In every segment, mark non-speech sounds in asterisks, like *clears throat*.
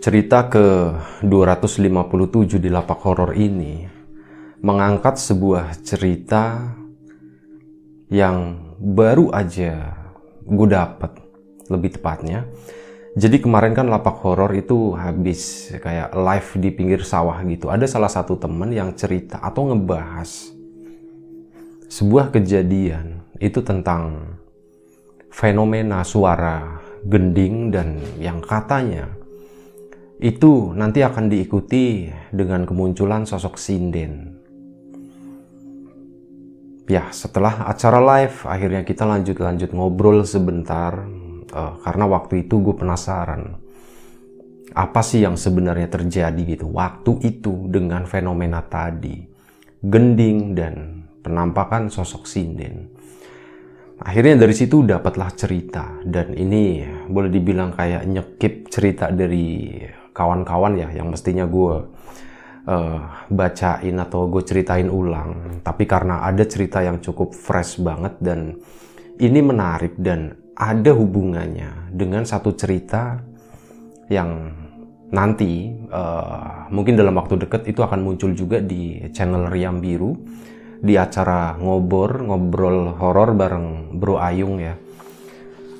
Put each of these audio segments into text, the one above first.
Cerita ke 257 di lapak horor ini mengangkat sebuah cerita yang baru aja gue dapet lebih tepatnya. Jadi kemarin kan lapak horor itu habis kayak live di pinggir sawah gitu. Ada salah satu temen yang cerita atau ngebahas sebuah kejadian itu tentang fenomena suara gending dan yang katanya itu nanti akan diikuti dengan kemunculan sosok sinden. Ya, setelah acara live, akhirnya kita lanjut-lanjut ngobrol sebentar uh, karena waktu itu gue penasaran apa sih yang sebenarnya terjadi gitu waktu itu dengan fenomena tadi, gending dan penampakan sosok sinden. Akhirnya dari situ dapatlah cerita dan ini boleh dibilang kayak nyekip cerita dari kawan-kawan ya yang mestinya gue uh, bacain atau gue ceritain ulang. Tapi karena ada cerita yang cukup fresh banget dan ini menarik dan ada hubungannya dengan satu cerita yang nanti uh, mungkin dalam waktu dekat itu akan muncul juga di channel Riam Biru di acara ngobor ngobrol horor bareng Bro Ayung ya.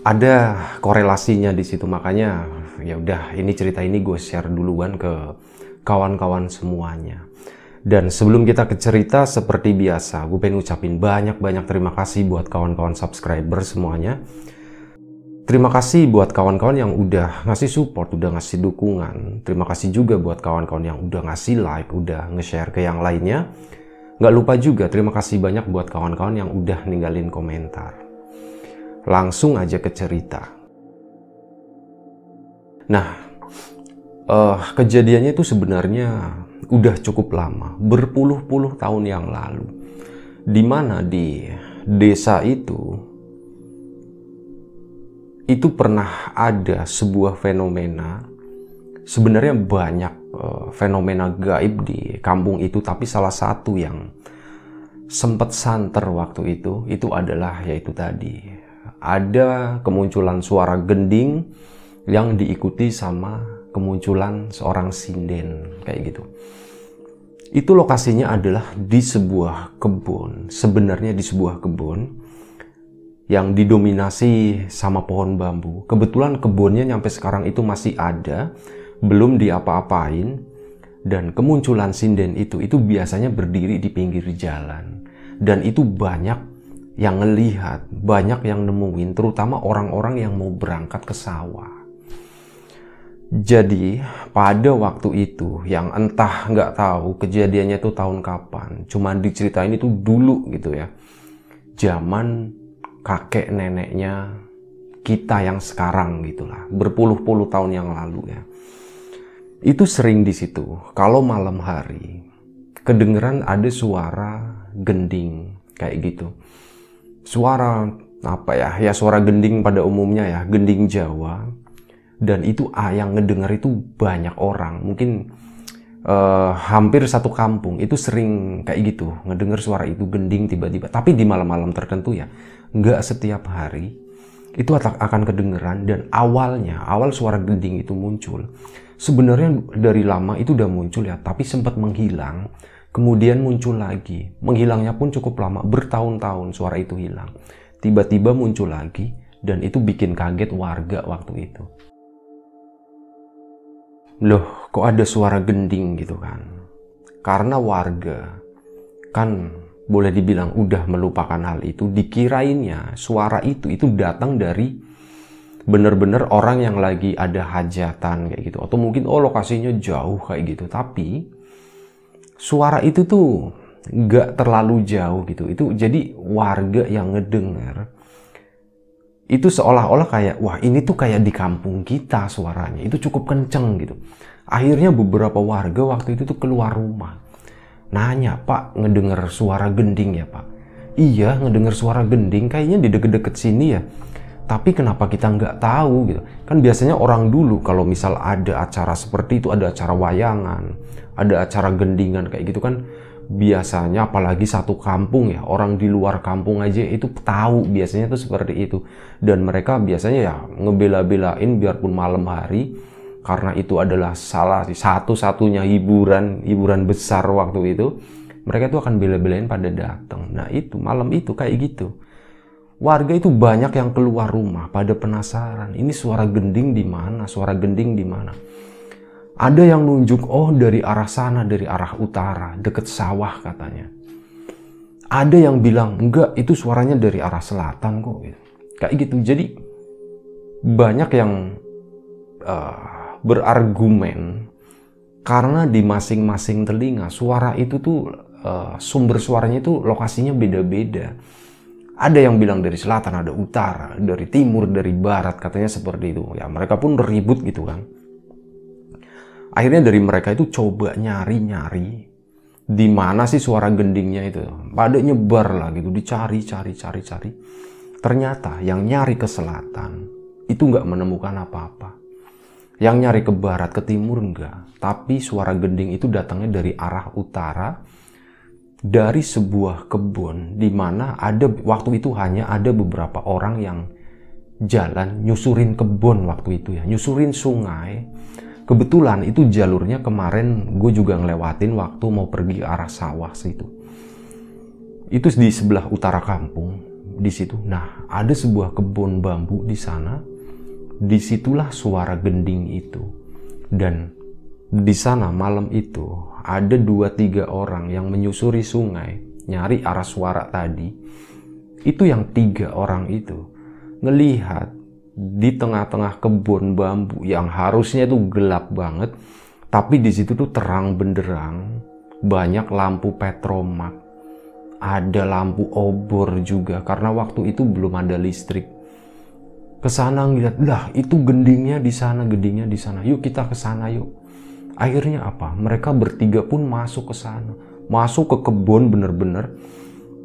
Ada korelasinya di situ makanya ya udah ini cerita ini gue share duluan ke kawan-kawan semuanya. Dan sebelum kita ke cerita seperti biasa, gue pengen ucapin banyak-banyak terima kasih buat kawan-kawan subscriber semuanya. Terima kasih buat kawan-kawan yang udah ngasih support, udah ngasih dukungan. Terima kasih juga buat kawan-kawan yang udah ngasih like, udah nge-share ke yang lainnya. Gak lupa juga terima kasih banyak buat kawan-kawan yang udah ninggalin komentar. Langsung aja ke cerita. Nah, uh, kejadiannya itu sebenarnya udah cukup lama, berpuluh-puluh tahun yang lalu. Di mana di desa itu itu pernah ada sebuah fenomena sebenarnya banyak uh, fenomena gaib di kampung itu tapi salah satu yang sempat santer waktu itu itu adalah yaitu tadi ada kemunculan suara gending yang diikuti sama kemunculan seorang sinden kayak gitu. Itu lokasinya adalah di sebuah kebun, sebenarnya di sebuah kebun yang didominasi sama pohon bambu. Kebetulan kebunnya nyampe sekarang itu masih ada, belum diapa-apain dan kemunculan sinden itu itu biasanya berdiri di pinggir jalan dan itu banyak yang ngelihat, banyak yang nemuin, terutama orang-orang yang mau berangkat ke sawah. Jadi pada waktu itu yang entah nggak tahu kejadiannya itu tahun kapan, cuman diceritain itu dulu gitu ya. Zaman kakek neneknya kita yang sekarang gitulah, berpuluh-puluh tahun yang lalu ya. Itu sering di situ. Kalau malam hari kedengeran ada suara gending kayak gitu. Suara apa ya? Ya suara gending pada umumnya ya, gending Jawa dan itu ah, yang ngedengar itu banyak orang. Mungkin uh, hampir satu kampung. Itu sering kayak gitu ngedengar suara itu gending tiba-tiba. Tapi di malam-malam tertentu ya nggak setiap hari itu akan kedengeran. Dan awalnya awal suara gending itu muncul sebenarnya dari lama itu udah muncul ya tapi sempat menghilang. Kemudian muncul lagi. Menghilangnya pun cukup lama bertahun-tahun suara itu hilang. Tiba-tiba muncul lagi dan itu bikin kaget warga waktu itu loh kok ada suara gending gitu kan? Karena warga kan boleh dibilang udah melupakan hal itu dikirainnya suara itu itu datang dari bener-bener orang yang lagi ada hajatan kayak gitu. Atau mungkin oh lokasinya jauh kayak gitu. Tapi suara itu tuh nggak terlalu jauh gitu. Itu jadi warga yang ngedenger itu seolah-olah kayak wah ini tuh kayak di kampung kita suaranya. Itu cukup kenceng gitu. Akhirnya beberapa warga waktu itu tuh keluar rumah. Nanya pak ngedenger suara gending ya pak? Iya ngedenger suara gending. Kayaknya di deket-deket sini ya. Tapi kenapa kita nggak tahu? Gitu. Kan biasanya orang dulu kalau misal ada acara seperti itu ada acara wayangan ada acara gendingan kayak gitu kan biasanya apalagi satu kampung ya orang di luar kampung aja itu tahu biasanya itu seperti itu. Dan mereka biasanya ya ngebela-belain biarpun malam hari karena itu adalah salah satu-satunya hiburan hiburan besar waktu itu mereka itu akan bela-belain pada datang nah itu malam itu kayak gitu. Warga itu banyak yang keluar rumah pada penasaran ini suara gending di mana suara gending di mana ada yang nunjuk, oh dari arah sana, dari arah utara, deket sawah katanya. Ada yang bilang, enggak itu suaranya dari arah selatan kok. Gitu. Kayak gitu. Jadi banyak yang uh, berargumen karena di masing-masing telinga suara itu tuh uh, sumber suaranya itu lokasinya beda-beda. Ada yang bilang dari selatan, ada utara, dari timur, dari barat, katanya seperti itu. Ya mereka pun ribut gitu kan akhirnya dari mereka itu coba nyari-nyari di mana sih suara gendingnya itu. Pada nyebar lah gitu dicari cari cari cari. Ternyata yang nyari ke selatan itu nggak menemukan apa-apa. Yang nyari ke barat ke timur enggak tapi suara gending itu datangnya dari arah utara dari sebuah kebun di mana ada waktu itu hanya ada beberapa orang yang jalan nyusurin kebun waktu itu ya nyusurin sungai Kebetulan itu jalurnya kemarin gue juga ngelewatin waktu mau pergi arah sawah situ. Itu di sebelah utara kampung di situ. Nah, ada sebuah kebun bambu di sana. Di situlah suara gending itu. Dan di sana malam itu ada dua tiga orang yang menyusuri sungai nyari arah suara tadi. Itu yang tiga orang itu ngelihat di tengah-tengah kebun bambu yang harusnya itu gelap banget, tapi di situ tuh terang benderang, banyak lampu petromak, ada lampu obor juga karena waktu itu belum ada listrik. Ke sana ngeliat, lah itu gendingnya di sana, gendingnya di sana. Yuk kita ke sana yuk. Akhirnya apa? Mereka bertiga pun masuk ke sana, masuk ke kebun bener-bener.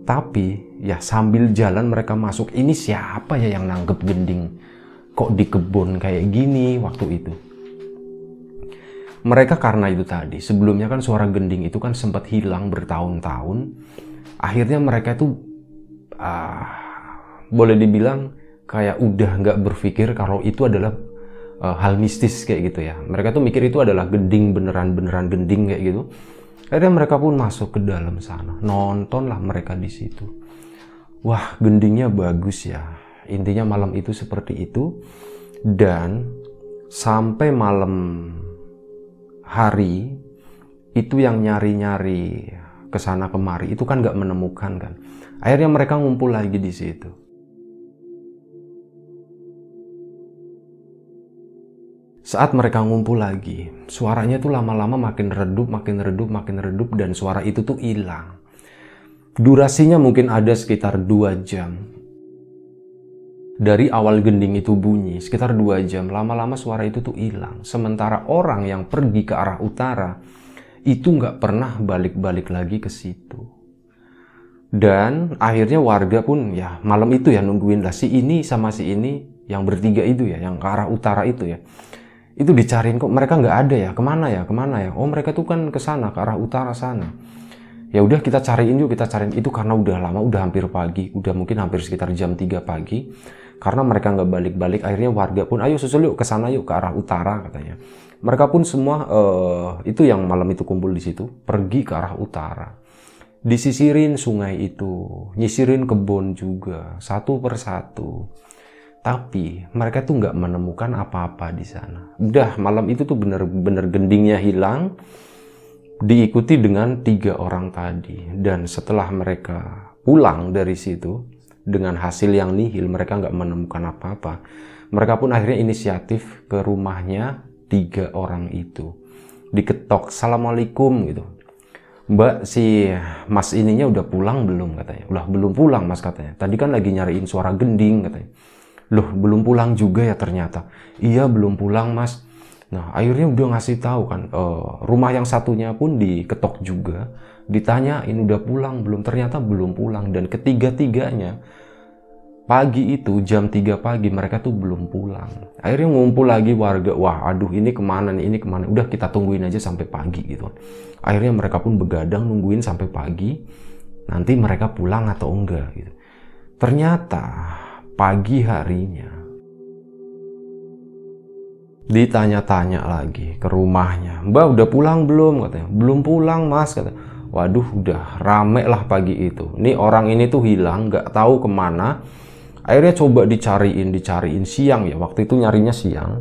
Tapi ya sambil jalan mereka masuk, ini siapa ya yang nanggep gending? Kok di kebun kayak gini waktu itu. Mereka karena itu tadi, sebelumnya kan suara gending itu kan sempat hilang bertahun-tahun. Akhirnya mereka itu uh, boleh dibilang kayak udah nggak berpikir kalau itu adalah uh, hal mistis kayak gitu ya. Mereka tuh mikir itu adalah gending beneran-beneran gending kayak gitu. Akhirnya mereka pun masuk ke dalam sana, nontonlah mereka di situ. Wah, gendingnya bagus ya Intinya malam itu seperti itu dan sampai malam hari itu yang nyari-nyari ke sana kemari itu kan nggak menemukan kan. Akhirnya mereka ngumpul lagi di situ. Saat mereka ngumpul lagi, suaranya tuh lama-lama makin redup, makin redup, makin redup, dan suara itu tuh hilang. Durasinya mungkin ada sekitar 2 jam dari awal gending itu bunyi sekitar dua jam lama-lama suara itu tuh hilang. Sementara orang yang pergi ke arah utara itu nggak pernah balik-balik lagi ke situ. Dan akhirnya warga pun ya malam itu ya nungguin lah si ini sama si ini yang bertiga itu ya yang ke arah utara itu ya. Itu dicariin kok mereka nggak ada ya ke mana ya ke mana ya? Oh mereka tuh kan ke sana ke arah utara sana. Ya udah kita cariin yuk kita cariin. Itu karena udah lama udah hampir pagi udah mungkin hampir sekitar jam 3 pagi karena mereka nggak balik-balik akhirnya warga pun ayo susul yuk ke sana yuk ke arah utara katanya. Mereka pun semua uh, itu yang malam itu kumpul di situ pergi ke arah utara. Disisirin sungai itu nyisirin kebun juga satu persatu tapi mereka tuh nggak menemukan apa-apa di sana. Udah malam itu tuh bener-bener gendingnya hilang diikuti dengan tiga orang tadi. Dan setelah mereka pulang dari situ dengan hasil yang nihil mereka nggak menemukan apa-apa mereka pun akhirnya inisiatif ke rumahnya tiga orang itu diketok assalamualaikum gitu Mbak si mas ininya udah pulang belum katanya. Udah belum pulang mas katanya. Tadi kan lagi nyariin suara gending katanya. Loh belum pulang juga ya ternyata. Iya belum pulang mas. Nah akhirnya udah ngasih tahu kan. Uh, rumah yang satunya pun diketok juga. Ditanyain udah pulang belum. Ternyata belum pulang. Dan ketiga-tiganya pagi itu jam 3 pagi mereka tuh belum pulang. Akhirnya ngumpul lagi warga, wah aduh ini ke mana nih, ini ke mana. Udah kita tungguin aja sampai pagi gitu. Akhirnya mereka pun begadang nungguin sampai pagi. Nanti mereka pulang atau enggak gitu. Ternyata pagi harinya ditanya-tanya lagi ke rumahnya. Mbak udah pulang belum katanya. Belum pulang mas katanya. Waduh udah rame lah pagi itu. Ini orang ini tuh hilang nggak tahu ke mana Akhirnya coba dicariin, dicariin siang ya. Waktu itu nyarinya siang.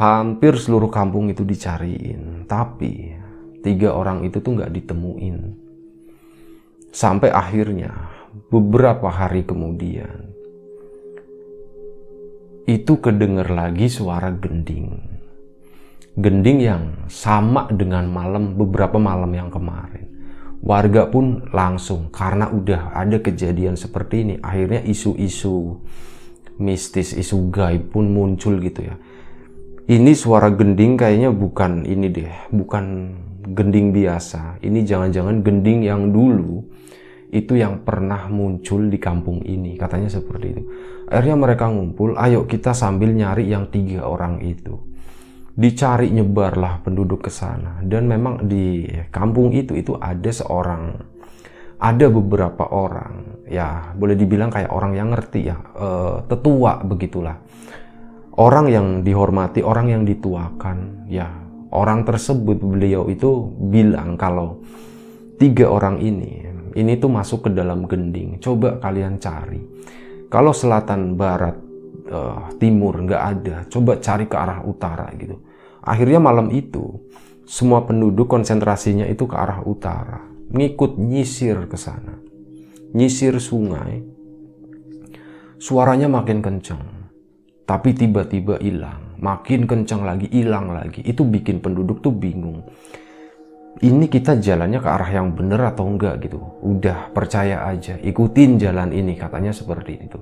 Hampir seluruh kampung itu dicariin. Tapi tiga orang itu tuh nggak ditemuin. Sampai akhirnya beberapa hari kemudian itu kedenger lagi suara gending. Gending yang sama dengan malam beberapa malam yang kemarin. Warga pun langsung karena udah ada kejadian seperti ini akhirnya isu-isu mistis isu gaib pun muncul gitu ya. Ini suara gending kayaknya bukan ini deh bukan gending biasa. Ini jangan-jangan gending yang dulu itu yang pernah muncul di kampung ini katanya seperti itu. Akhirnya mereka ngumpul ayo kita sambil nyari yang tiga orang itu dicari nyebarlah penduduk ke sana. Dan memang di kampung itu itu ada seorang ada beberapa orang. Ya boleh dibilang kayak orang yang ngerti ya e, tetua begitulah. Orang yang dihormati orang yang dituakan ya. Orang tersebut beliau itu bilang kalau tiga orang ini ini tuh masuk ke dalam gending. Coba kalian cari. Kalau selatan barat uh, timur nggak ada coba cari ke arah utara gitu Akhirnya malam itu, semua penduduk konsentrasinya itu ke arah utara, ngikut nyisir ke sana. Nyisir sungai. Suaranya makin kencang, tapi tiba-tiba hilang. Makin kencang lagi, hilang lagi. Itu bikin penduduk tuh bingung. Ini kita jalannya ke arah yang benar atau enggak gitu. Udah percaya aja, ikutin jalan ini katanya seperti itu.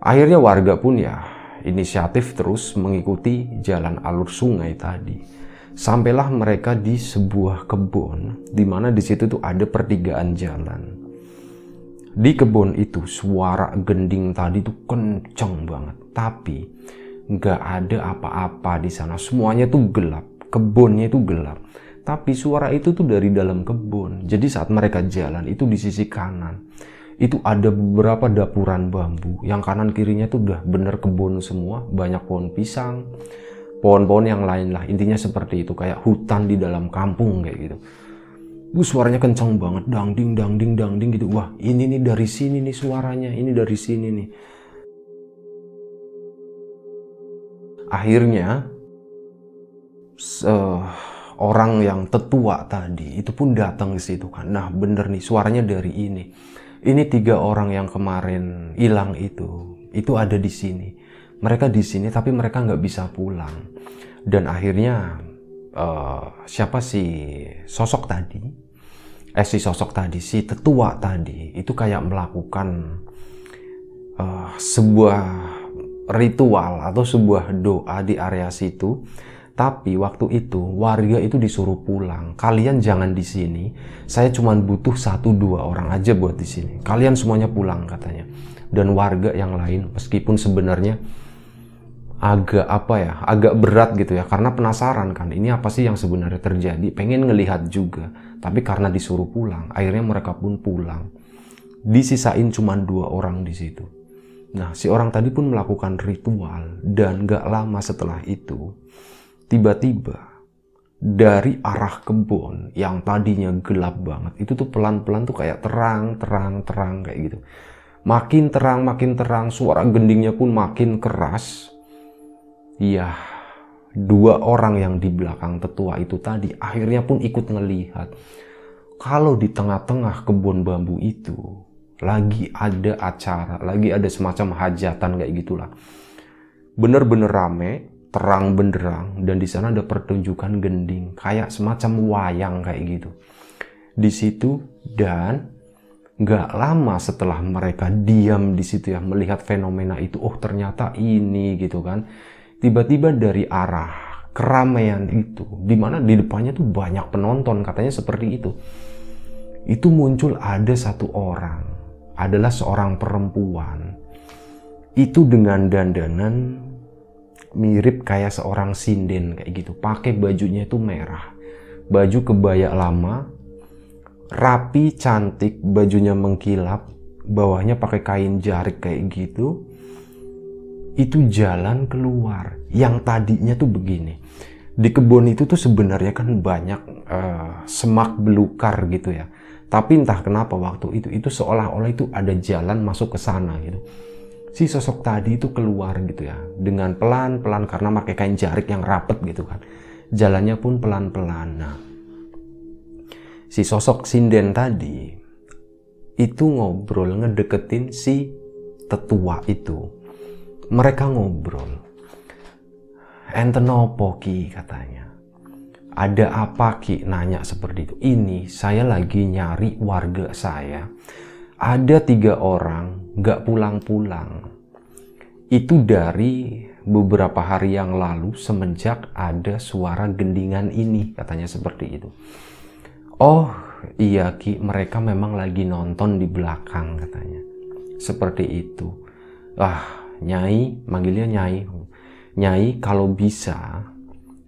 Akhirnya warga pun ya inisiatif terus mengikuti jalan alur sungai tadi. Sampailah mereka di sebuah kebun, di mana di situ tuh ada pertigaan jalan. Di kebun itu suara gending tadi tuh kenceng banget, tapi nggak ada apa-apa di sana. Semuanya tuh gelap, kebunnya itu gelap. Tapi suara itu tuh dari dalam kebun. Jadi saat mereka jalan itu di sisi kanan itu ada beberapa dapuran bambu. Yang kanan kirinya tuh udah bener kebun semua. Banyak pohon pisang pohon-pohon yang lain lah. Intinya seperti itu. Kayak hutan di dalam kampung kayak gitu. Uh, suaranya kencang banget, dangding, dangding, dangding gitu. Wah, ini nih dari sini nih suaranya, ini dari sini nih. Akhirnya, orang yang tetua tadi itu pun datang ke situ kan. Nah, bener nih suaranya dari ini ini tiga orang yang kemarin hilang itu itu ada di sini. Mereka di sini tapi mereka nggak bisa pulang. Dan akhirnya uh, siapa si sosok tadi? Eh si sosok tadi si tetua tadi itu kayak melakukan uh, sebuah ritual atau sebuah doa di area situ tapi waktu itu warga itu disuruh pulang. Kalian jangan di sini. Saya cuma butuh satu dua orang aja buat di sini. Kalian semuanya pulang katanya. Dan warga yang lain meskipun sebenarnya agak apa ya, agak berat gitu ya karena penasaran kan. Ini apa sih yang sebenarnya terjadi? Pengen ngelihat juga. Tapi karena disuruh pulang, akhirnya mereka pun pulang. Disisain cuma dua orang di situ. Nah, si orang tadi pun melakukan ritual dan gak lama setelah itu tiba-tiba dari arah kebun yang tadinya gelap banget itu tuh pelan-pelan tuh kayak terang terang terang kayak gitu. Makin terang makin terang suara gendingnya pun makin keras. Iya dua orang yang di belakang tetua itu tadi akhirnya pun ikut ngelihat. Kalau di tengah-tengah kebun bambu itu lagi ada acara lagi ada semacam hajatan kayak gitulah. Bener-bener rame terang benderang dan di sana ada pertunjukan gending kayak semacam wayang kayak gitu. di situ dan nggak lama setelah mereka diam di situ ya melihat fenomena itu oh ternyata ini gitu kan. Tiba-tiba dari arah keramaian itu di mana di depannya tuh banyak penonton katanya seperti itu. Itu muncul ada satu orang adalah seorang perempuan. Itu dengan dandanan mirip kayak seorang sinden kayak gitu. Pakai bajunya itu merah. Baju kebaya lama, rapi, cantik, bajunya mengkilap, bawahnya pakai kain jarik kayak gitu. Itu jalan keluar. Yang tadinya tuh begini. Di kebun itu tuh sebenarnya kan banyak uh, semak belukar gitu ya. Tapi entah kenapa waktu itu itu seolah-olah itu ada jalan masuk ke sana gitu si sosok tadi itu keluar gitu ya. Dengan pelan-pelan karena pakai kain jarik yang rapet gitu kan. Jalannya pun pelan-pelan. Nah si sosok sinden tadi itu ngobrol ngedeketin si tetua itu. Mereka ngobrol. Enten opo ki? katanya. Ada apa ki? nanya seperti itu. Ini saya lagi nyari warga saya ada tiga orang gak pulang-pulang. Itu dari beberapa hari yang lalu semenjak ada suara gendingan ini, katanya seperti itu. Oh iya Ki, mereka memang lagi nonton di belakang katanya. Seperti itu. Wah, Nyai, manggilnya Nyai. Nyai kalau bisa,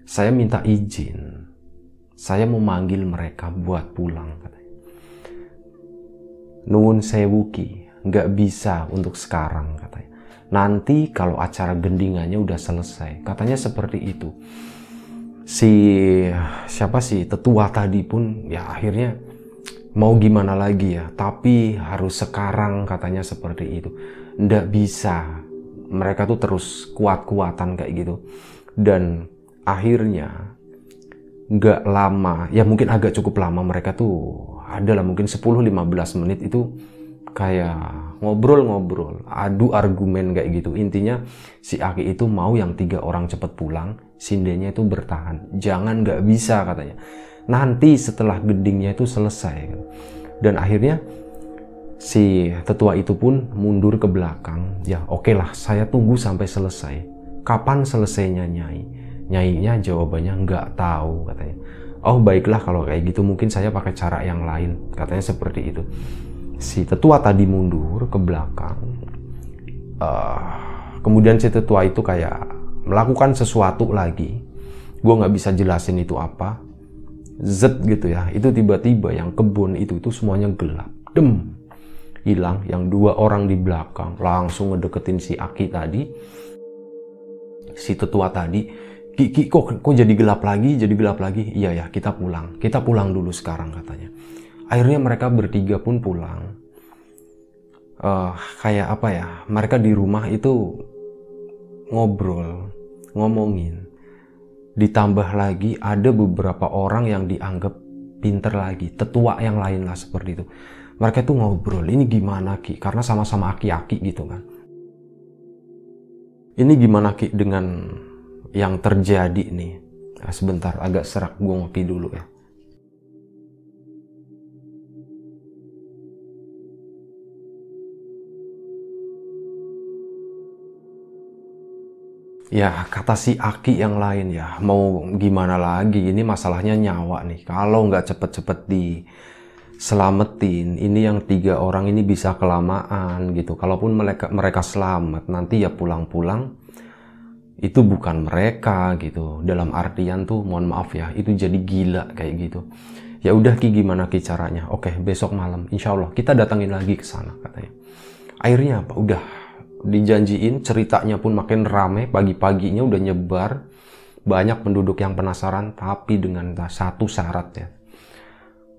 saya minta izin. Saya mau manggil mereka buat pulang. Nuwun sewuki, nggak bisa untuk sekarang katanya. Nanti kalau acara gendingannya udah selesai, katanya seperti itu. Si siapa sih tetua tadi pun ya akhirnya mau gimana lagi ya, tapi harus sekarang katanya seperti itu. Nggak bisa, mereka tuh terus kuat-kuatan kayak gitu. Dan akhirnya nggak lama, ya mungkin agak cukup lama mereka tuh adalah mungkin 10-15 menit itu kayak ngobrol-ngobrol, adu argumen kayak gitu. Intinya si Aki itu mau yang tiga orang cepat pulang, sindenya itu bertahan. Jangan nggak bisa katanya. Nanti setelah gendingnya itu selesai. Dan akhirnya si tetua itu pun mundur ke belakang. Ya oke okay lah, saya tunggu sampai selesai. Kapan selesainya nyai? Nyainya jawabannya nggak tahu katanya oh baiklah kalau kayak gitu. Mungkin saya pakai cara yang lain. Katanya seperti itu. Si tetua tadi mundur ke belakang. Uh, kemudian si tetua itu kayak melakukan sesuatu lagi. Gue nggak bisa jelasin itu apa. Z gitu ya. Itu tiba-tiba yang kebun itu itu semuanya gelap. Dem. Hilang. Yang dua orang di belakang. Langsung ngedeketin si Aki tadi. Si tetua tadi Ki, kok, kok jadi gelap lagi, jadi gelap lagi? Iya ya, kita pulang. Kita pulang dulu sekarang katanya. Akhirnya mereka bertiga pun pulang. Uh, kayak apa ya? Mereka di rumah itu ngobrol, ngomongin. Ditambah lagi ada beberapa orang yang dianggap pinter lagi, tetua yang lain lah seperti itu. Mereka tuh ngobrol, ini gimana Ki? Karena sama-sama aki-aki gitu kan. Ini gimana Ki dengan yang terjadi nih. Nah, sebentar, agak serak gue ngopi dulu ya. Ya, kata si Aki yang lain ya, mau gimana lagi, ini masalahnya nyawa nih. Kalau nggak cepet-cepet diselamatin, ini yang tiga orang ini bisa kelamaan gitu. Kalaupun mereka mereka selamat, nanti ya pulang-pulang itu bukan mereka gitu. Dalam artian tuh mohon maaf ya itu jadi gila kayak gitu. Ya udah ki gimana ki caranya? Oke besok malam insya Allah kita datangin lagi ke sana katanya. Akhirnya apa? Udah dijanjiin ceritanya pun makin rame pagi-paginya udah nyebar. Banyak penduduk yang penasaran tapi dengan satu syarat ya.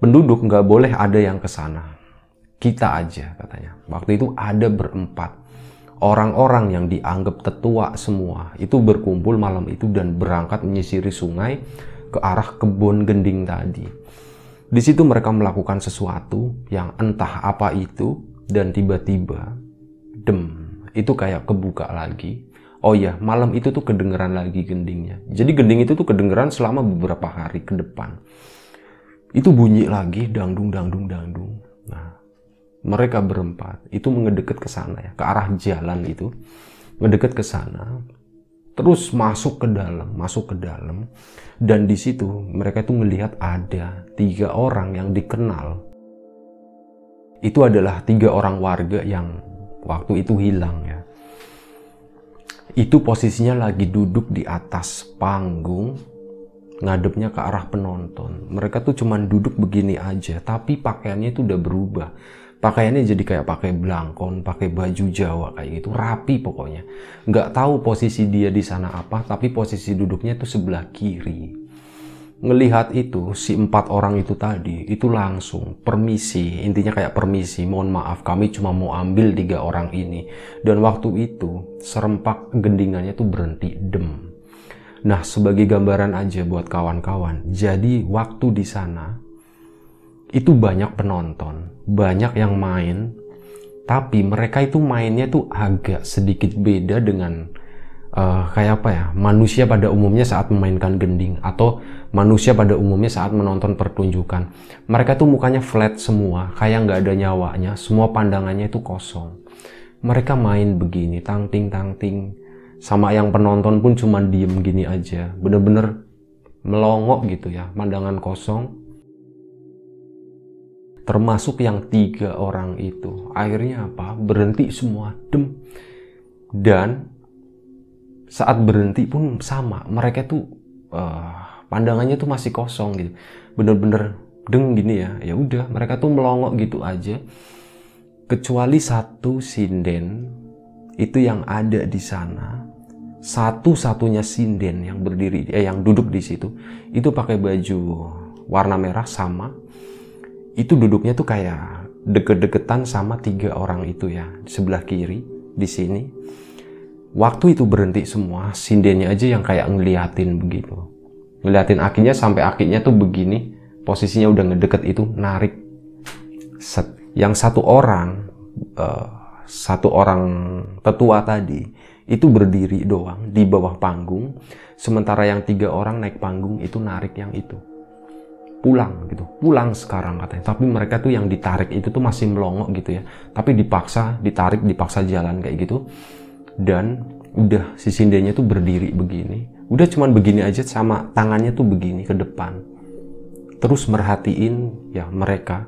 Penduduk nggak boleh ada yang ke sana. Kita aja katanya. Waktu itu ada berempat orang-orang yang dianggap tetua semua itu berkumpul malam itu dan berangkat menyisiri sungai ke arah kebun gending tadi. Di situ mereka melakukan sesuatu yang entah apa itu dan tiba-tiba dem itu kayak kebuka lagi. Oh ya, malam itu tuh kedengeran lagi gendingnya. Jadi gending itu tuh kedengeran selama beberapa hari ke depan. itu bunyi lagi dangdung dangdung dangdung nah mereka berempat itu mengedekat ke sana ya ke arah jalan itu mendekat ke sana terus masuk ke dalam masuk ke dalam dan di situ mereka itu melihat ada tiga orang yang dikenal itu adalah tiga orang warga yang waktu itu hilang ya itu posisinya lagi duduk di atas panggung ngadepnya ke arah penonton. Mereka tuh cuman duduk begini aja, tapi pakaiannya itu udah berubah. Pakaiannya jadi kayak pakai belangkon, pakai baju Jawa kayak gitu, rapi pokoknya. Nggak tahu posisi dia di sana apa, tapi posisi duduknya itu sebelah kiri. Ngelihat itu, si empat orang itu tadi, itu langsung permisi, intinya kayak permisi, mohon maaf kami cuma mau ambil tiga orang ini. Dan waktu itu, serempak gendingannya tuh berhenti, dem Nah, sebagai gambaran aja buat kawan-kawan, jadi waktu di sana itu banyak penonton, banyak yang main, tapi mereka itu mainnya tuh agak sedikit beda dengan uh, kayak apa ya, manusia pada umumnya saat memainkan gending atau manusia pada umumnya saat menonton pertunjukan. Mereka tuh mukanya flat semua, kayak nggak ada nyawanya, semua pandangannya itu kosong. Mereka main begini, tang ting tang ting sama yang penonton pun cuma diem gini aja bener-bener melongok gitu ya pandangan kosong termasuk yang tiga orang itu. Akhirnya apa? Berhenti semua. Dem. Dan saat berhenti pun sama. Mereka tuh uh, pandangannya tuh masih kosong gitu. Bener-bener deng gini ya. Ya udah mereka tuh melongok gitu aja. Kecuali satu sinden itu yang ada di sana. Satu-satunya sinden yang berdiri eh yang duduk di situ itu pakai baju warna merah sama itu duduknya tuh kayak deket-deketan sama tiga orang itu ya. Sebelah kiri di sini. Waktu itu berhenti semua sindennya aja yang kayak ngeliatin begitu. Ngeliatin akinya sampai akinya tuh begini posisinya udah ngedeket itu narik. Set. Yang satu orang uh, satu orang tetua tadi itu berdiri doang di bawah panggung, sementara yang tiga orang naik panggung itu narik yang itu. Pulang gitu, pulang sekarang katanya. Tapi mereka tuh yang ditarik itu tuh masih melongok gitu ya. Tapi dipaksa, ditarik, dipaksa jalan kayak gitu. Dan udah si sindenya tuh berdiri begini. Udah cuman begini aja sama tangannya tuh begini ke depan. Terus merhatiin ya mereka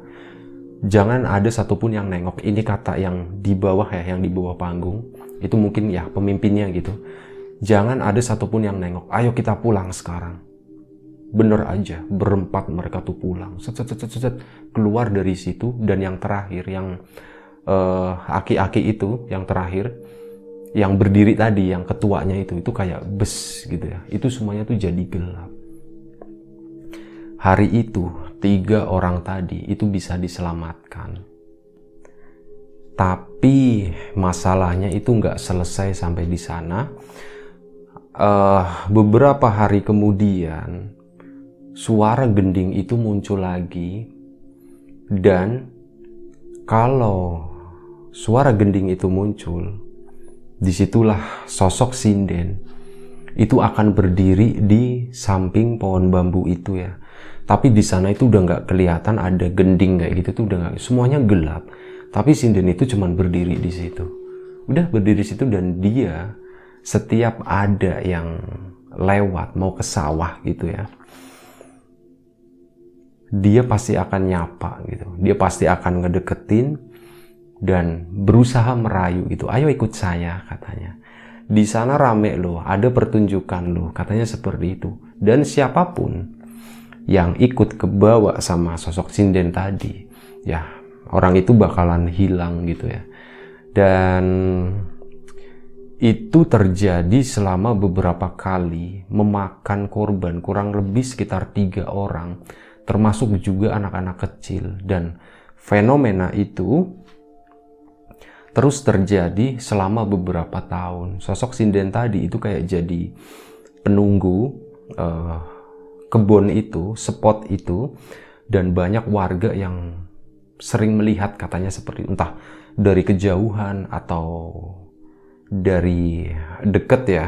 jangan ada satupun yang nengok. Ini kata yang di bawah ya, yang di bawah panggung itu mungkin ya pemimpinnya gitu jangan ada satupun yang nengok ayo kita pulang sekarang bener aja berempat mereka tuh pulang. Set, set, set, set, set, keluar dari situ dan yang terakhir yang uh, aki-aki itu yang terakhir yang berdiri tadi yang ketuanya itu itu kayak bes gitu ya. Itu semuanya tuh jadi gelap. Hari itu tiga orang tadi itu bisa diselamatkan. Tapi masalahnya itu nggak selesai sampai di sana. Uh, beberapa hari kemudian suara gending itu muncul lagi dan kalau suara gending itu muncul di situlah sosok sinden itu akan berdiri di samping pohon bambu itu ya tapi di sana itu udah nggak kelihatan ada gending kayak gitu tuh udah nggak semuanya gelap tapi sinden itu cuma berdiri di situ. Udah berdiri di situ dan dia setiap ada yang lewat mau ke sawah gitu ya. Dia pasti akan nyapa gitu. Dia pasti akan ngedeketin dan berusaha merayu gitu. Ayo ikut saya katanya. Di sana rame loh, ada pertunjukan loh, katanya seperti itu. Dan siapa pun yang ikut ke bawah sama sosok sinden tadi, ya orang itu bakalan hilang gitu ya dan itu terjadi selama beberapa kali memakan korban kurang lebih sekitar tiga orang termasuk juga anak-anak kecil. Dan fenomena itu terus terjadi selama beberapa tahun. Sosok sinden tadi itu kayak jadi penunggu uh, kebun itu spot itu dan banyak warga yang sering melihat katanya seperti entah dari kejauhan atau dari deket ya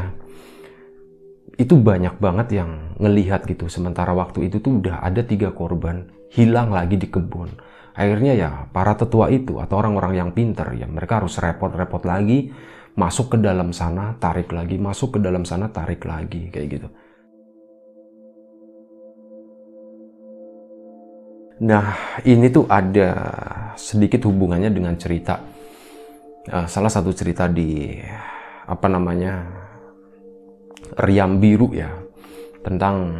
itu banyak banget yang ngelihat gitu. Sementara waktu itu tuh udah ada tiga korban hilang lagi di kebun. Akhirnya ya para tetua itu atau orang-orang yang pinter ya mereka harus repot-repot lagi masuk ke dalam sana tarik lagi masuk ke dalam sana tarik lagi kayak gitu. Nah ini tuh ada sedikit hubungannya dengan cerita uh, salah satu cerita di apa namanya riam biru ya tentang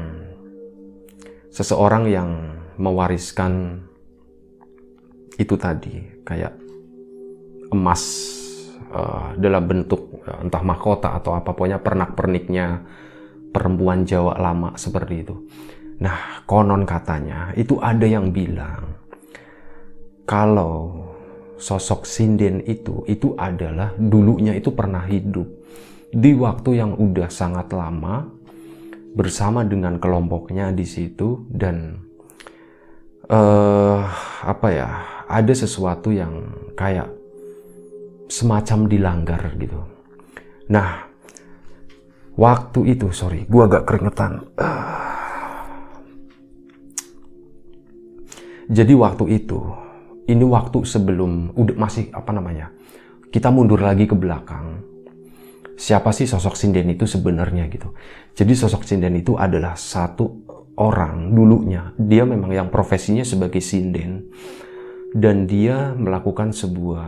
seseorang yang mewariskan itu tadi kayak emas uh, dalam bentuk uh, entah mahkota atau apa pokoknya pernak-perniknya perempuan Jawa lama seperti itu. Nah, konon katanya itu ada yang bilang kalau sosok sinden itu itu adalah dulunya itu pernah hidup di waktu yang udah sangat lama bersama dengan kelompoknya di situ dan uh, apa ya ada sesuatu yang kayak semacam dilanggar gitu. Nah, waktu itu sorry, gua agak keringetan. Jadi waktu itu, ini waktu sebelum udah masih apa namanya? Kita mundur lagi ke belakang. Siapa sih sosok sinden itu sebenarnya gitu? Jadi sosok sinden itu adalah satu orang dulunya. Dia memang yang profesinya sebagai sinden dan dia melakukan sebuah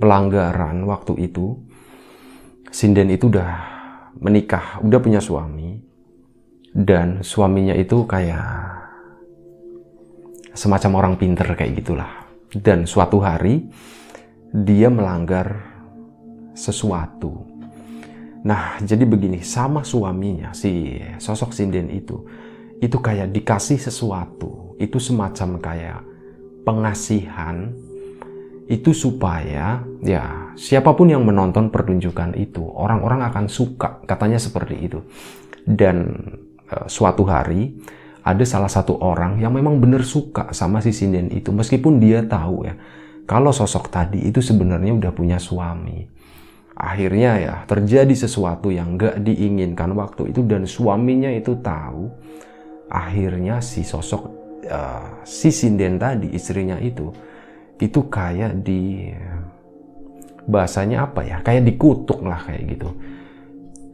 pelanggaran waktu itu. Sinden itu udah menikah, udah punya suami, dan suaminya itu kayak semacam orang pinter kayak gitulah. Dan suatu hari dia melanggar sesuatu. Nah, jadi begini, sama suaminya si sosok sinden itu, itu kayak dikasih sesuatu, itu semacam kayak pengasihan itu supaya ya siapa pun yang menonton pertunjukan itu orang-orang akan suka katanya seperti itu. Dan e, suatu hari ada salah satu orang yang memang benar suka sama si sinden itu meskipun dia tahu ya kalau sosok tadi itu sebenarnya udah punya suami akhirnya ya terjadi sesuatu yang gak diinginkan waktu itu dan suaminya itu tahu akhirnya si sosok uh, si sinden tadi istrinya itu itu kayak di bahasanya apa ya kayak dikutuk lah kayak gitu.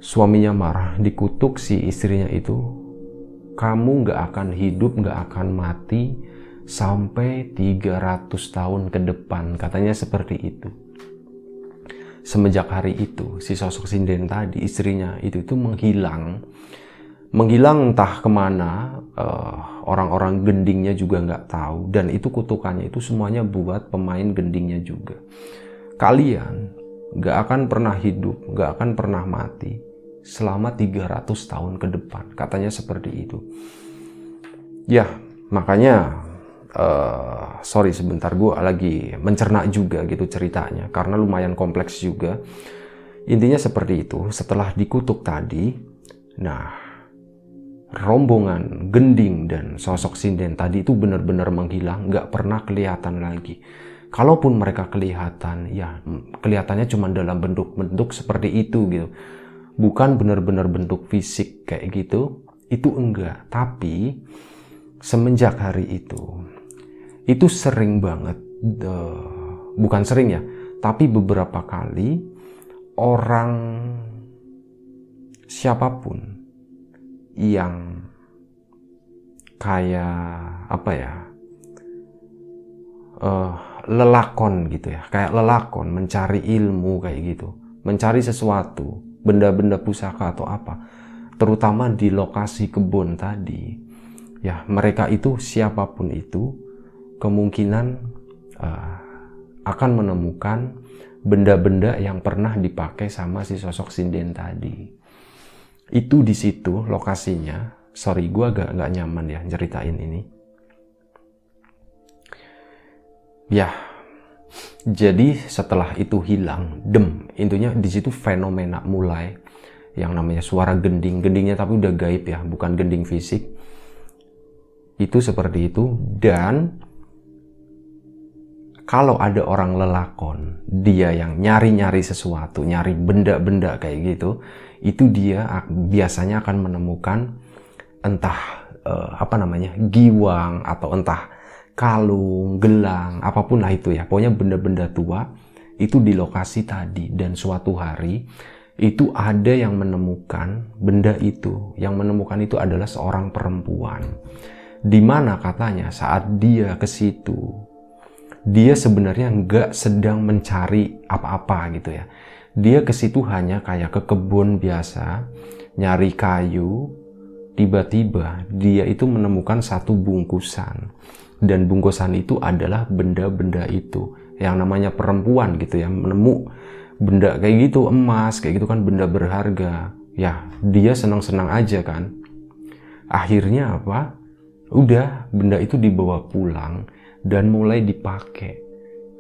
Suaminya marah dikutuk si istrinya itu kamu nggak akan hidup nggak akan mati sampai 300 tahun ke depan katanya seperti itu semenjak hari itu si sosok sinden tadi istrinya itu itu menghilang. Menghilang entah ke mana uh, orang-orang gendingnya juga nggak tahu. Dan itu kutukannya itu semuanya buat pemain gendingnya juga. Kalian nggak akan pernah hidup nggak akan pernah mati selama 300 tahun ke depan. Katanya seperti itu. Ya makanya uh, sorry sebentar gue lagi mencerna juga gitu ceritanya karena lumayan kompleks juga intinya seperti itu setelah dikutuk tadi nah rombongan gending dan sosok sinden tadi itu benar-benar menghilang, nggak pernah kelihatan lagi. Kalaupun mereka kelihatan, ya kelihatannya cuma dalam bentuk-bentuk seperti itu gitu. Bukan benar-benar bentuk fisik kayak gitu, itu enggak. Tapi semenjak hari itu, itu sering banget, uh, bukan sering ya, tapi beberapa kali orang siapa pun yang kayak apa ya uh, lelakon gitu ya kayak lelakon mencari ilmu kayak gitu mencari sesuatu benda-benda pusaka atau apa terutama di lokasi kebun tadi ya mereka itu siapa pun itu kemungkinan uh, akan menemukan benda-benda yang pernah dipakai sama si sosok sinden tadi. Itu di situ lokasinya. Sorry gue agak nggak nyaman ya ceritain ini. Ya jadi setelah itu hilang dem intinya di situ fenomena mulai yang namanya suara gending. Gendingnya tapi udah gaib ya bukan gending fisik. Itu seperti itu dan kalau ada orang lelakon, dia yang nyari-nyari sesuatu, nyari benda-benda kayak gitu, itu dia biasanya akan menemukan entah uh, apa namanya giwang atau entah kalung, gelang, apa pun lah itu ya. Pokoknya benda-benda tua itu di lokasi tadi dan suatu hari itu ada yang menemukan benda itu. Yang menemukan itu adalah seorang perempuan. Di mana katanya saat dia ke situ dia sebenarnya nggak sedang mencari apa-apa gitu ya. Dia ke situ hanya kayak ke kebun biasa, nyari kayu. Tiba-tiba dia itu menemukan satu bungkusan. Dan bungkusan itu adalah benda-benda itu. Yang namanya perempuan gitu ya, menemu benda kayak gitu, emas, kayak gitu kan benda berharga. Ya, dia senang-senang aja kan. Akhirnya apa? Udah, benda itu dibawa pulang dan mulai dipakai.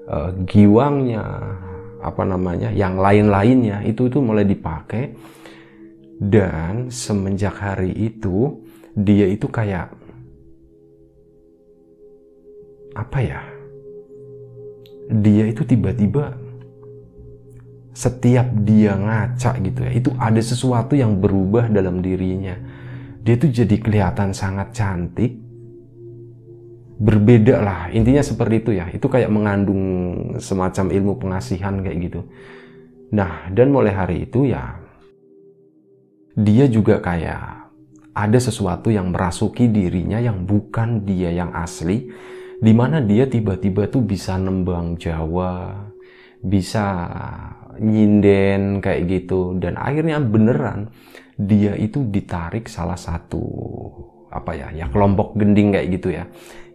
Uh, giwangnya apa namanya yang lain-lainnya itu itu mulai dipakai. Dan semenjak hari itu dia itu kayak apa ya dia itu tiba-tiba setiap dia ngaca gitu ya itu ada sesuatu yang berubah dalam dirinya. Dia tuh jadi kelihatan sangat cantik berbeda lah. Intinya seperti itu ya. Itu kayak mengandung semacam ilmu pengasihan kayak gitu. Nah dan mulai hari itu ya dia juga kayak ada sesuatu yang merasuki dirinya yang bukan dia yang asli di mana dia tiba-tiba tuh bisa nembang Jawa bisa nyinden kayak gitu. Dan akhirnya beneran dia itu ditarik salah satu apa ya ya kelompok gending kayak gitu ya.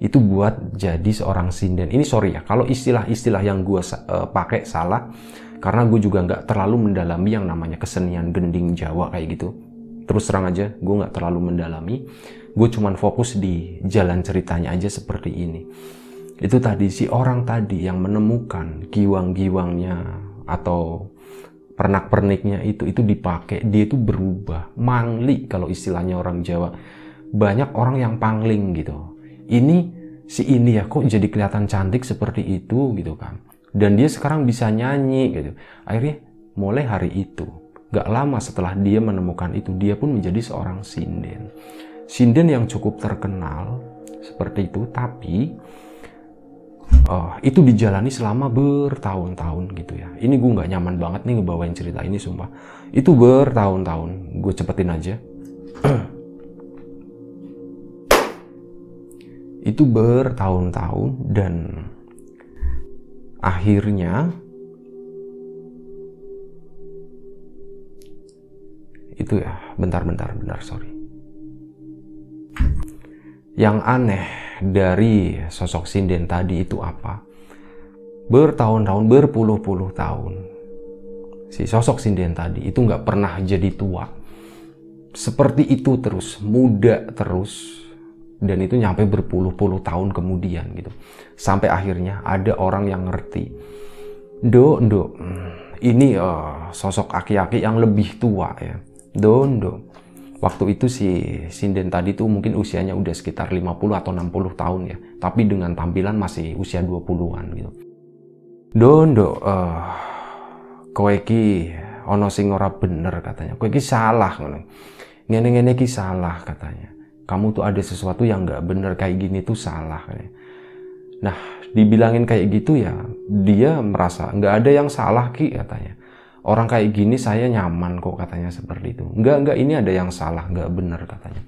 Itu buat jadi seorang sinden. Ini sorry ya kalau istilah-istilah yang gue uh, pakai salah karena gue juga nggak terlalu mendalami yang namanya kesenian gending Jawa kayak gitu. Terus terang aja gue nggak terlalu mendalami. Gue cuman fokus di jalan ceritanya aja seperti ini. Itu tadi si orang tadi yang menemukan giwang-giwangnya atau pernak-perniknya itu itu dipakai dia itu berubah. Mangli kalau istilahnya orang Jawa banyak orang yang pangling gitu. Ini si ini ya kok jadi kelihatan cantik seperti itu gitu kan. Dan dia sekarang bisa nyanyi gitu. Akhirnya mulai hari itu, gak lama setelah dia menemukan itu, dia pun menjadi seorang sinden. Sinden yang cukup terkenal seperti itu, tapi uh, itu dijalani selama bertahun-tahun gitu ya. Ini gue nggak nyaman banget nih ngebawain cerita ini sumpah. Itu bertahun-tahun. Gue cepetin aja. *clears throat* itu bertahun-tahun dan akhirnya itu ya bentar-bentar bentar sorry. Yang aneh dari sosok sinden tadi itu apa? Bertahun-tahun berpuluh-puluh tahun si sosok sinden tadi itu nggak pernah jadi tua. Seperti itu terus muda terus dan itu nyampe berpuluh-puluh tahun kemudian gitu. Sampai akhirnya ada orang yang ngerti do do ini uh, sosok aki-aki yang lebih tua ya. Do do waktu itu si sinden tadi tuh mungkin usianya udah sekitar 50 atau 60 tahun ya. Tapi dengan tampilan masih usia 20-an gitu. Do do uh, kowe ki ono sing ora bener katanya. Kowe ki salah ngene-ngene ki salah katanya kamu tuh ada sesuatu yang nggak bener kayak gini tuh salah nah dibilangin kayak gitu ya dia merasa nggak ada yang salah ki katanya. Orang kayak gini saya nyaman kok katanya seperti itu. Nggak nggak ini ada yang salah nggak bener katanya.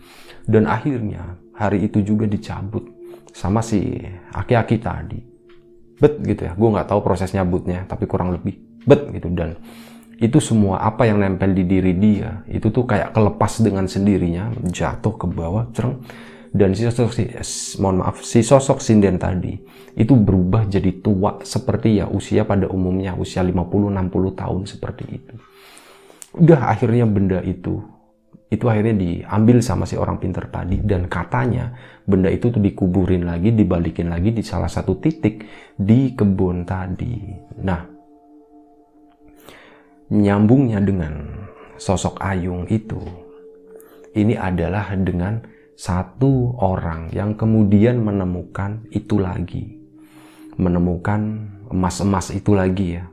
Dan akhirnya hari itu juga dicabut sama si aki-aki tadi. Bet gitu ya. Gue nggak tahu proses nyabutnya tapi kurang lebih bet gitu. Dan itu semua apa yang nempel di diri dia itu tuh kayak kelepas dengan sendirinya jatuh ke bawah cereng. Dan si sosok si, mohon maaf si sosok sinden tadi itu berubah jadi tua seperti ya usia pada umumnya usia 50 60 tahun seperti itu. Udah akhirnya benda itu itu akhirnya diambil sama si orang pinter tadi. Dan katanya benda itu tuh dikuburin lagi dibalikin lagi di salah satu titik di kebun tadi. Nah nyambungnya dengan sosok Ayung itu ini adalah dengan satu orang yang kemudian menemukan itu lagi menemukan emas-emas itu lagi ya.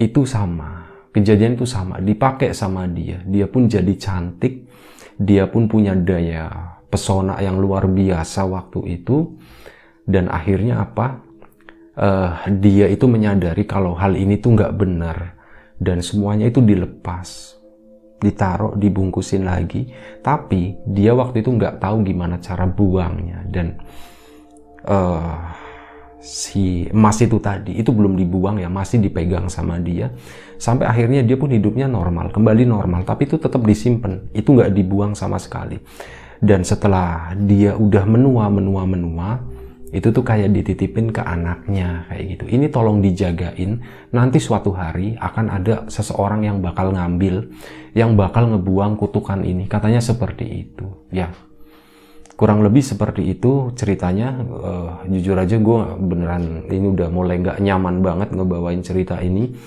Itu sama, kejadian itu sama, dipakai sama dia. Dia pun jadi cantik, dia pun punya daya pesona yang luar biasa waktu itu. Dan akhirnya apa? Uh, dia itu menyadari kalau hal ini tuh nggak benar dan semuanya itu dilepas ditaruh dibungkusin lagi. Tapi dia waktu itu nggak tahu gimana cara buangnya dan uh, si emas itu tadi itu belum dibuang ya masih dipegang sama dia. Sampai akhirnya dia pun hidupnya normal kembali normal tapi itu tetap disimpan. Itu nggak dibuang sama sekali. Dan setelah dia udah menua menua menua itu tuh kayak dititipin ke anaknya kayak gitu. Ini tolong dijagain. Nanti suatu hari akan ada seseorang yang bakal ngambil, yang bakal ngebuang kutukan ini. Katanya seperti itu. Ya, kurang lebih seperti itu ceritanya. Uh, jujur aja gue beneran ini udah mulai nggak nyaman banget ngebawain cerita ini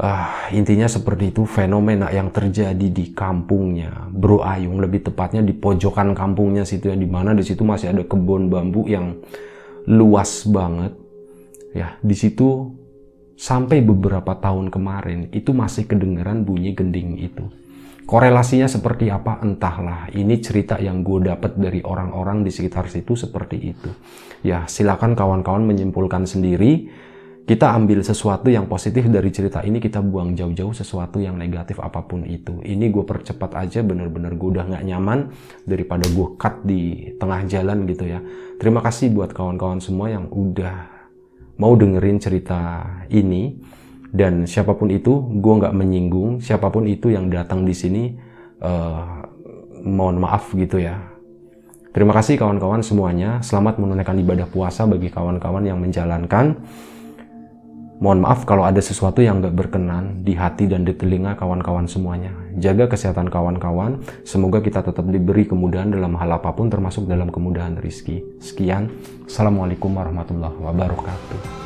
uh, intinya seperti itu fenomena yang terjadi di kampungnya. Bro Ayung lebih tepatnya di pojokan kampungnya situ ya di mana di situ masih ada kebun bambu yang luas banget. Ya di situ sampai beberapa tahun kemarin itu masih kedengeran bunyi gending itu. Korelasinya seperti apa? Entahlah. Ini cerita yang gue dapat dari orang-orang di sekitar situ seperti itu. Ya silakan kawan-kawan menyimpulkan sendiri kita ambil sesuatu yang positif dari cerita ini kita buang jauh-jauh sesuatu yang negatif apa pun itu. Ini gue percepat aja bener-bener gue udah nggak nyaman daripada gue cut di tengah jalan gitu ya. Terima kasih buat kawan-kawan semua yang udah mau dengerin cerita ini. Dan siapa pun itu gue nggak menyinggung. Siapa pun itu yang datang di sini uh, mohon maaf gitu ya. Terima kasih kawan-kawan semuanya. Selamat menunaikan ibadah puasa bagi kawan-kawan yang menjalankan Mohon maaf kalau ada sesuatu yang gak berkenan di hati dan di telinga kawan-kawan semuanya. Jaga kesehatan kawan-kawan. Semoga kita tetap diberi kemudahan dalam hal apa pun termasuk dalam kemudahan rizki. Sekian. Assalamualaikum warahmatullahi wabarakatuh.